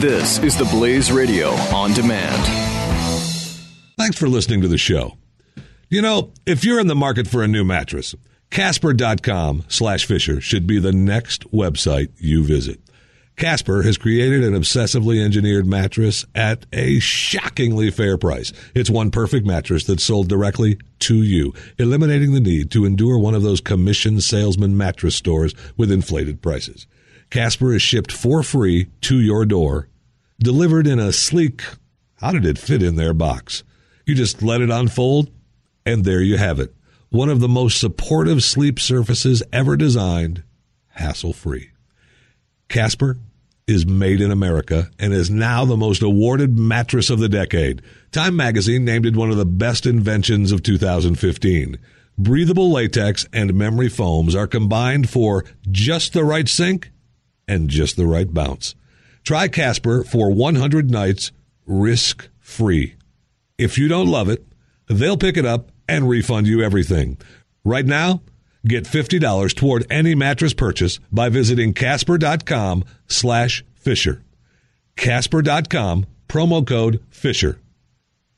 This is the Blaze Radio on demand. Thanks for listening to the show. You know, if you're in the market for a new mattress, Casper.com slash Fisher should be the next website you visit. Casper has created an obsessively engineered mattress at a shockingly fair price. It's one perfect mattress that's sold directly to you, eliminating the need to endure one of those commission salesman mattress stores with inflated prices. Casper is shipped for free to your door, delivered in a sleek, how did it fit in there box? You just let it unfold, and there you have it. One of the most supportive sleep surfaces ever designed, hassle free. Casper is made in America and is now the most awarded mattress of the decade. Time magazine named it one of the best inventions of 2015. Breathable latex and memory foams are combined for just the right sink and just the right bounce. Try Casper for 100 nights risk free. If you don't love it, they'll pick it up and refund you everything. Right now, get $50 toward any mattress purchase by visiting casper.com slash Fisher. Casper.com, promo code Fisher.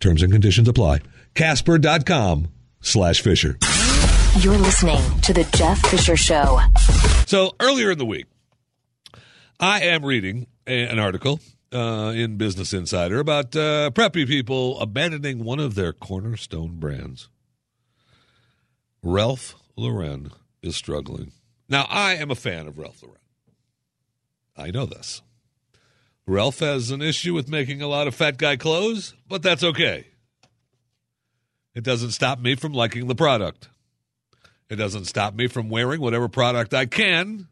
Terms and conditions apply. Casper.com slash Fisher. You're listening to The Jeff Fisher Show. So earlier in the week, I am reading a, an article uh, in Business Insider about uh, preppy people abandoning one of their cornerstone brands. Ralph Lauren is struggling. Now, I am a fan of Ralph Lauren. I know this. Ralph has an issue with making a lot of fat guy clothes, but that's okay. It doesn't stop me from liking the product. It doesn't stop me from wearing whatever product I can.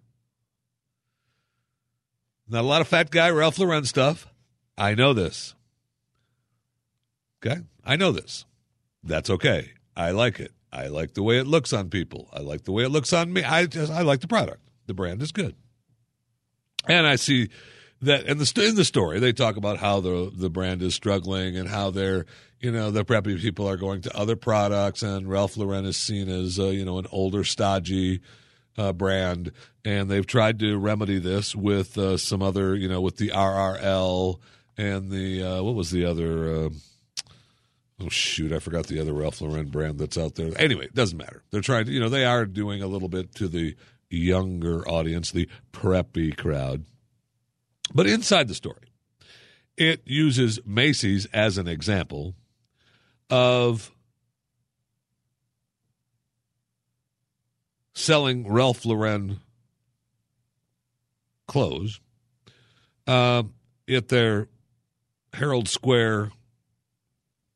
Not a lot of fat guy Ralph Lauren stuff. I know this. Okay? I know this. That's okay. I like it. I like the way it looks on people. I like the way it looks on me. I just I like the product. The brand is good. And I see that in the in the story they talk about how the the brand is struggling and how they're you know the preppy people are going to other products and Ralph Lauren is seen as uh, you know an older stodgy uh, brand and they've tried to remedy this with uh, some other you know with the RRL and the uh, what was the other uh, oh shoot I forgot the other Ralph Lauren brand that's out there. Anyway it doesn't matter. They're trying to you know they are doing a little bit to the younger audience the preppy crowd. But inside the story, it uses Macy's as an example of selling Ralph Lauren clothes uh, at their Herald Square,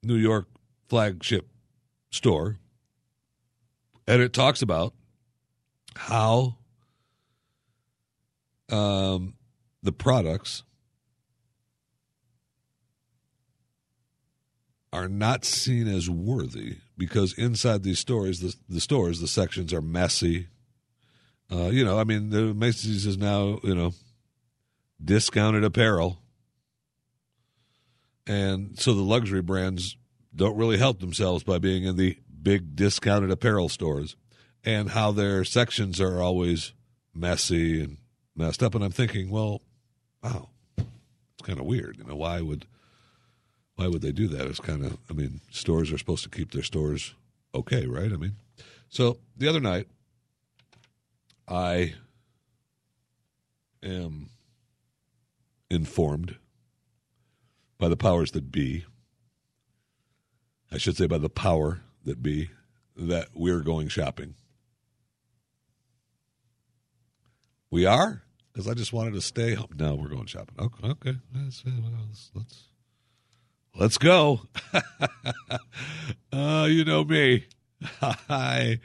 New York flagship store. And it talks about how um, the products are not seen as worthy because inside these stores, the, the stores, the sections are messy. Uh, you know, I mean, the Macy's is now, you know, discounted apparel. And so the luxury brands don't really help themselves by being in the big discounted apparel stores and how their sections are always messy and messed up. And I'm thinking, well, wow, it's kind of weird. You know, why would why would they do that? It's kind of, I mean, stores are supposed to keep their stores okay, right? I mean, so the other night, I am informed by the powers that be. I should say by the power that be that we're going shopping. We are? because I just wanted to stay home. No, we're going shopping. Okay, okay. Let's let's let's, go. uh, you know me. I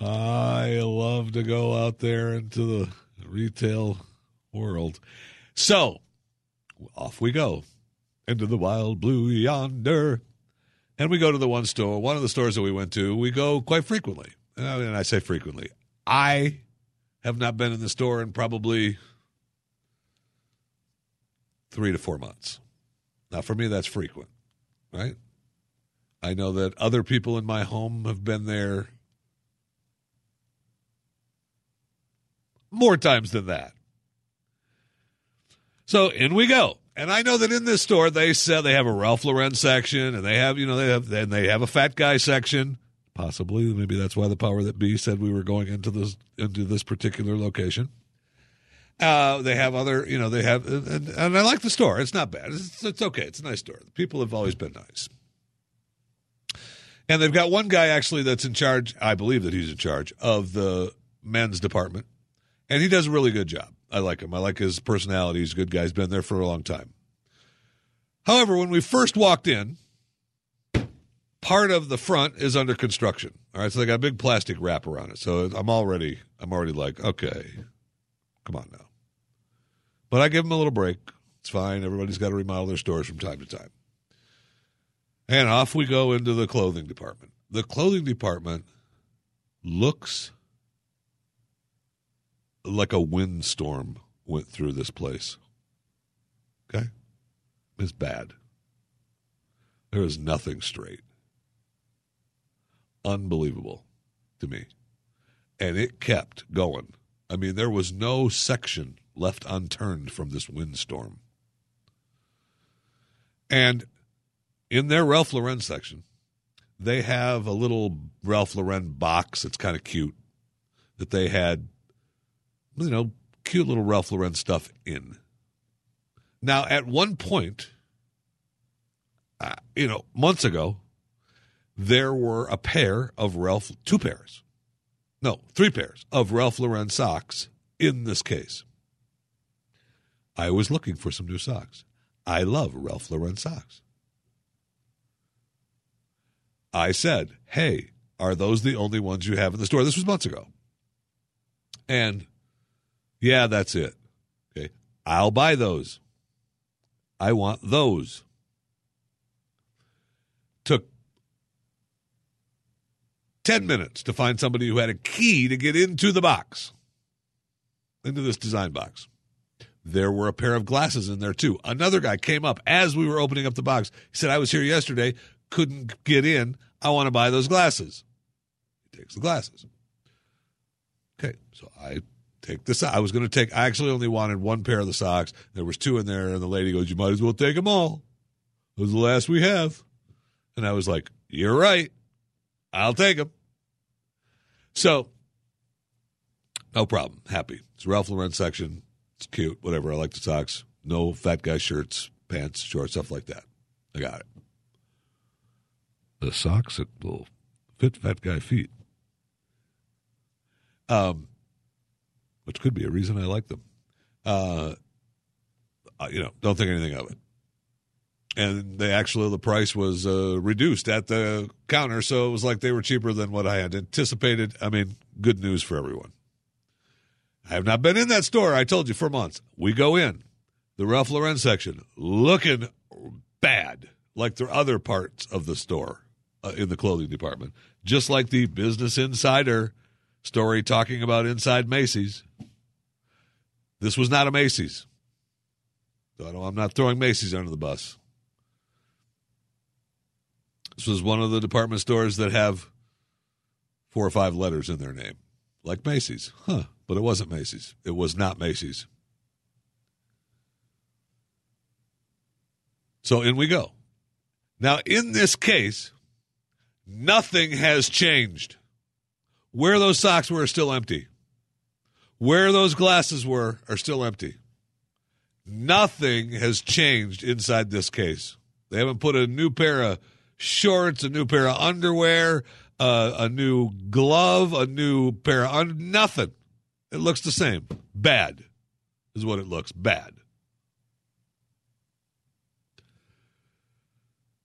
I love to go out there into the retail world. So off we go into the wild blue yonder. And we go to the one store, one of the stores that we went to, we go quite frequently. And I say frequently. I have not been in the store in probably three to four months. Now, for me, that's frequent, right? I know that other people in my home have been there more times than that. So in we go. And I know that in this store they said they have a Ralph Lauren section and they have, you know, they have and they have a fat guy section. Possibly, maybe that's why the power that be said we were going into this into this particular location. Uh, they have other, you know, they have, and, and I like the store. It's not bad. It's, it's okay. It's a nice store. The people have always been nice. And they've got one guy actually that's in charge. I believe that he's in charge of the men's department, and he does a really good job. I like him. I like his personality. He's a good guy. He's been there for a long time. However, when we first walked in, part of the front is under construction. All right, so they got a big plastic wrap around it. So I'm already, I'm already like, okay, come on now. But I give them a little break. It's fine. Everybody's got to remodel their stores from time to time. And off we go into the clothing department. The clothing department looks like a windstorm went through this place. Okay? It's bad. There is nothing straight. Unbelievable to me. And it kept going. I mean, there was no section left unturned from this windstorm. And in their Ralph Lauren section, they have a little Ralph Lauren box that's kind of cute that they had, you know, cute little Ralph Lauren stuff in. Now, at one point, uh, you know, months ago, there were a pair of Ralph, two pairs, no, three pairs of Ralph Lauren socks in this case. I was looking for some new socks. I love Ralph Lauren socks. I said, Hey, are those the only ones you have in the store? This was months ago. And yeah, that's it. Okay. I'll buy those. I want those. Took 10 minutes to find somebody who had a key to get into the box, into this design box. There were a pair of glasses in there too. Another guy came up as we were opening up the box. He said, I was here yesterday, couldn't get in. I want to buy those glasses. He takes the glasses. Okay, so I take this. I was going to take. I actually only wanted one pair of the socks. There was two in there, and the lady goes, "You might as well take them all. Those are the last we have." And I was like, "You're right. I'll take them." So, no problem. Happy. It's Ralph Lauren section. It's cute. Whatever. I like the socks. No fat guy shirts, pants, shorts, stuff like that. I got it. The socks that will fit fat guy feet. Um, which could be a reason I like them. Uh, you know, don't think anything of it. And they actually, the price was uh, reduced at the counter, so it was like they were cheaper than what I had anticipated. I mean, good news for everyone. I have not been in that store, I told you, for months. We go in, the Ralph Lauren section, looking bad, like the other parts of the store uh, in the clothing department, just like the Business Insider story talking about inside Macy's. This was not a Macy's. So I'm not throwing Macy's under the bus. This was one of the department stores that have four or five letters in their name, like Macy's. Huh. But it wasn't Macy's. It was not Macy's. So in we go. Now, in this case, nothing has changed. Where those socks were are still empty. Where those glasses were are still empty. Nothing has changed inside this case. They haven't put a new pair of shorts, a new pair of underwear, uh, a new glove, a new pair of un- nothing. It looks the same. Bad is what it looks. Bad.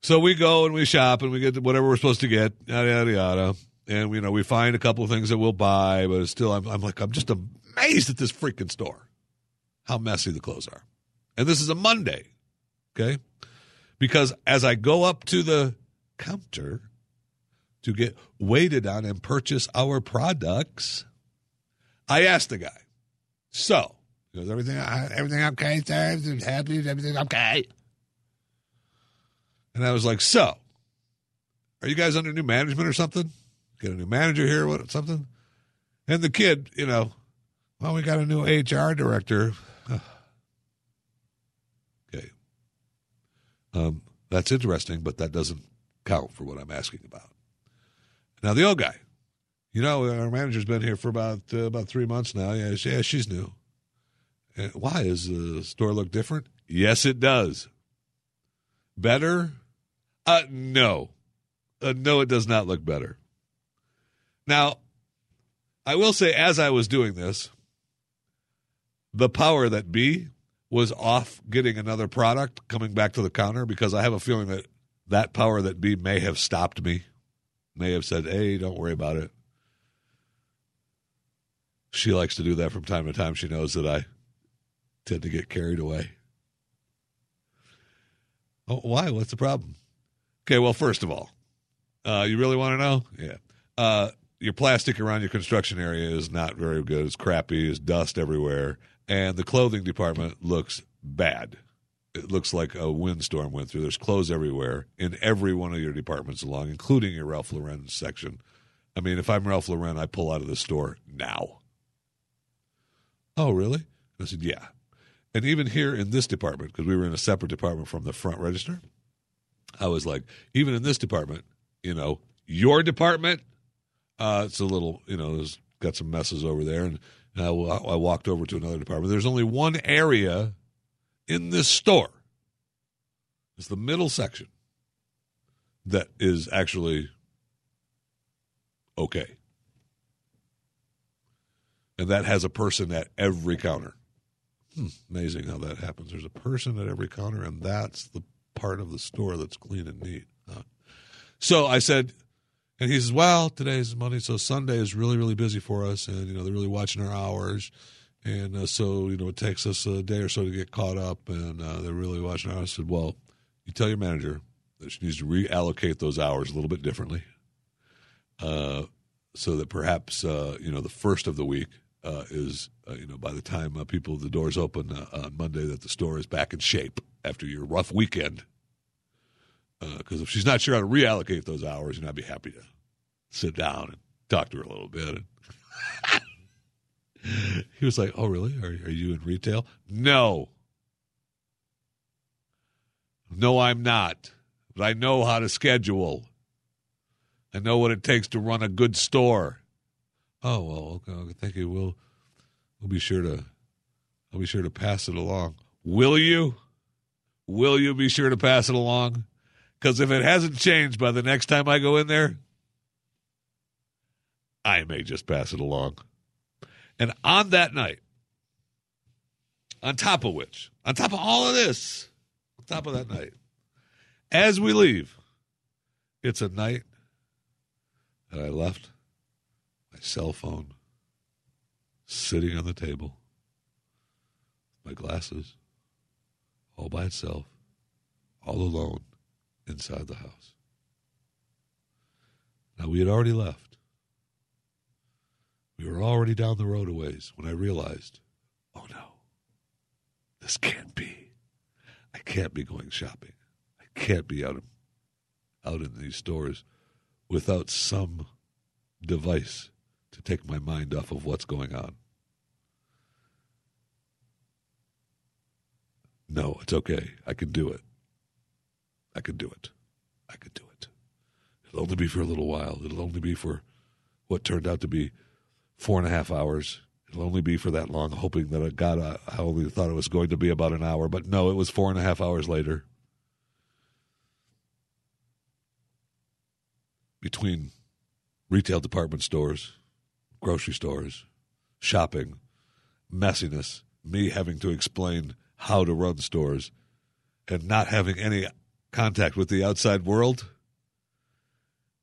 So we go and we shop and we get whatever we're supposed to get, yada yada yada, and you know we find a couple of things that we'll buy, but still, I'm, I'm like I'm just amazed at this freaking store, how messy the clothes are, and this is a Monday, okay, because as I go up to the counter to get waited on and purchase our products, I asked the guy, "So, is everything everything okay, sir? Happy? Everything okay?" And I was like, "So, are you guys under new management or something? Get a new manager here, what something?" And the kid, you know, well, we got a new HR director. Okay, um, that's interesting, but that doesn't count for what I'm asking about. Now, the old guy. You know, our manager's been here for about uh, about three months now. Yeah, she, yeah she's new. Uh, why? Does the store look different? Yes, it does. Better? Uh, no. Uh, no, it does not look better. Now, I will say, as I was doing this, the power that be was off getting another product coming back to the counter because I have a feeling that that power that be may have stopped me, may have said, hey, don't worry about it. She likes to do that from time to time. She knows that I tend to get carried away. Oh, why? What's the problem? Okay, well, first of all, uh, you really want to know? Yeah. Uh, your plastic around your construction area is not very good. It's crappy. There's dust everywhere. And the clothing department looks bad. It looks like a windstorm went through. There's clothes everywhere in every one of your departments along, including your Ralph Lauren section. I mean, if I'm Ralph Lauren, I pull out of the store now. Oh, really? I said, yeah. And even here in this department, because we were in a separate department from the front register, I was like, even in this department, you know, your department, uh, it's a little, you know, there's got some messes over there. And I, I walked over to another department. There's only one area in this store. It's the middle section that is actually okay. And that has a person at every counter. Hmm, amazing how that happens. There's a person at every counter, and that's the part of the store that's clean and neat. Uh, so I said, and he says, "Well, today's Monday, so Sunday is really, really busy for us, and you know they're really watching our hours, and uh, so you know it takes us a day or so to get caught up, and uh, they're really watching our hours." I said, "Well, you tell your manager that she needs to reallocate those hours a little bit differently, uh, so that perhaps uh, you know the first of the week uh, is uh, you know by the time uh, people the doors open uh, on Monday that the store is back in shape after your rough weekend. Because uh, if she's not sure how to reallocate those hours, know, I'd be happy to sit down and talk to her a little bit. he was like, "Oh, really? Are, are you in retail?" No, no, I'm not. But I know how to schedule. I know what it takes to run a good store. Oh well, okay, thank you. We'll we'll be sure to I'll be sure to pass it along. Will you? Will you be sure to pass it along? Because if it hasn't changed by the next time I go in there, I may just pass it along. And on that night, on top of which, on top of all of this, on top of that night, as we leave, it's a night that I left cell phone sitting on the table, my glasses, all by itself, all alone inside the house. Now, we had already left. We were already down the road a ways when I realized, oh no, this can't be. I can't be going shopping. I can't be out, out in these stores without some device to take my mind off of what's going on. No, it's okay. I can do it. I can do it. I can do it. It'll only be for a little while. It'll only be for what turned out to be four and a half hours. It'll only be for that long, hoping that it got. A, I only thought it was going to be about an hour, but no, it was four and a half hours later. Between retail department stores, grocery stores, shopping, messiness, me having to explain how to run stores, and not having any contact with the outside world,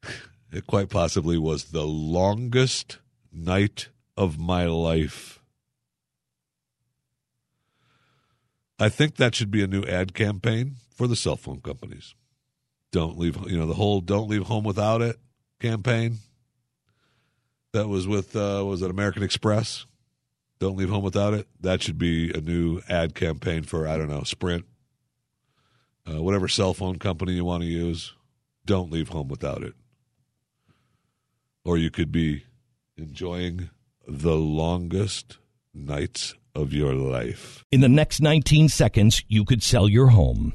it quite possibly was the longest night of my life. I think that should be a new ad campaign for the cell phone companies. Don't leave, you know, the whole "Don't leave home without it" campaign that was with uh, was it American Express? Don't leave home without it. That should be a new ad campaign for I don't know Sprint, uh, whatever cell phone company you want to use. Don't leave home without it. Or you could be enjoying the longest nights of your life. In the next 19 seconds, you could sell your home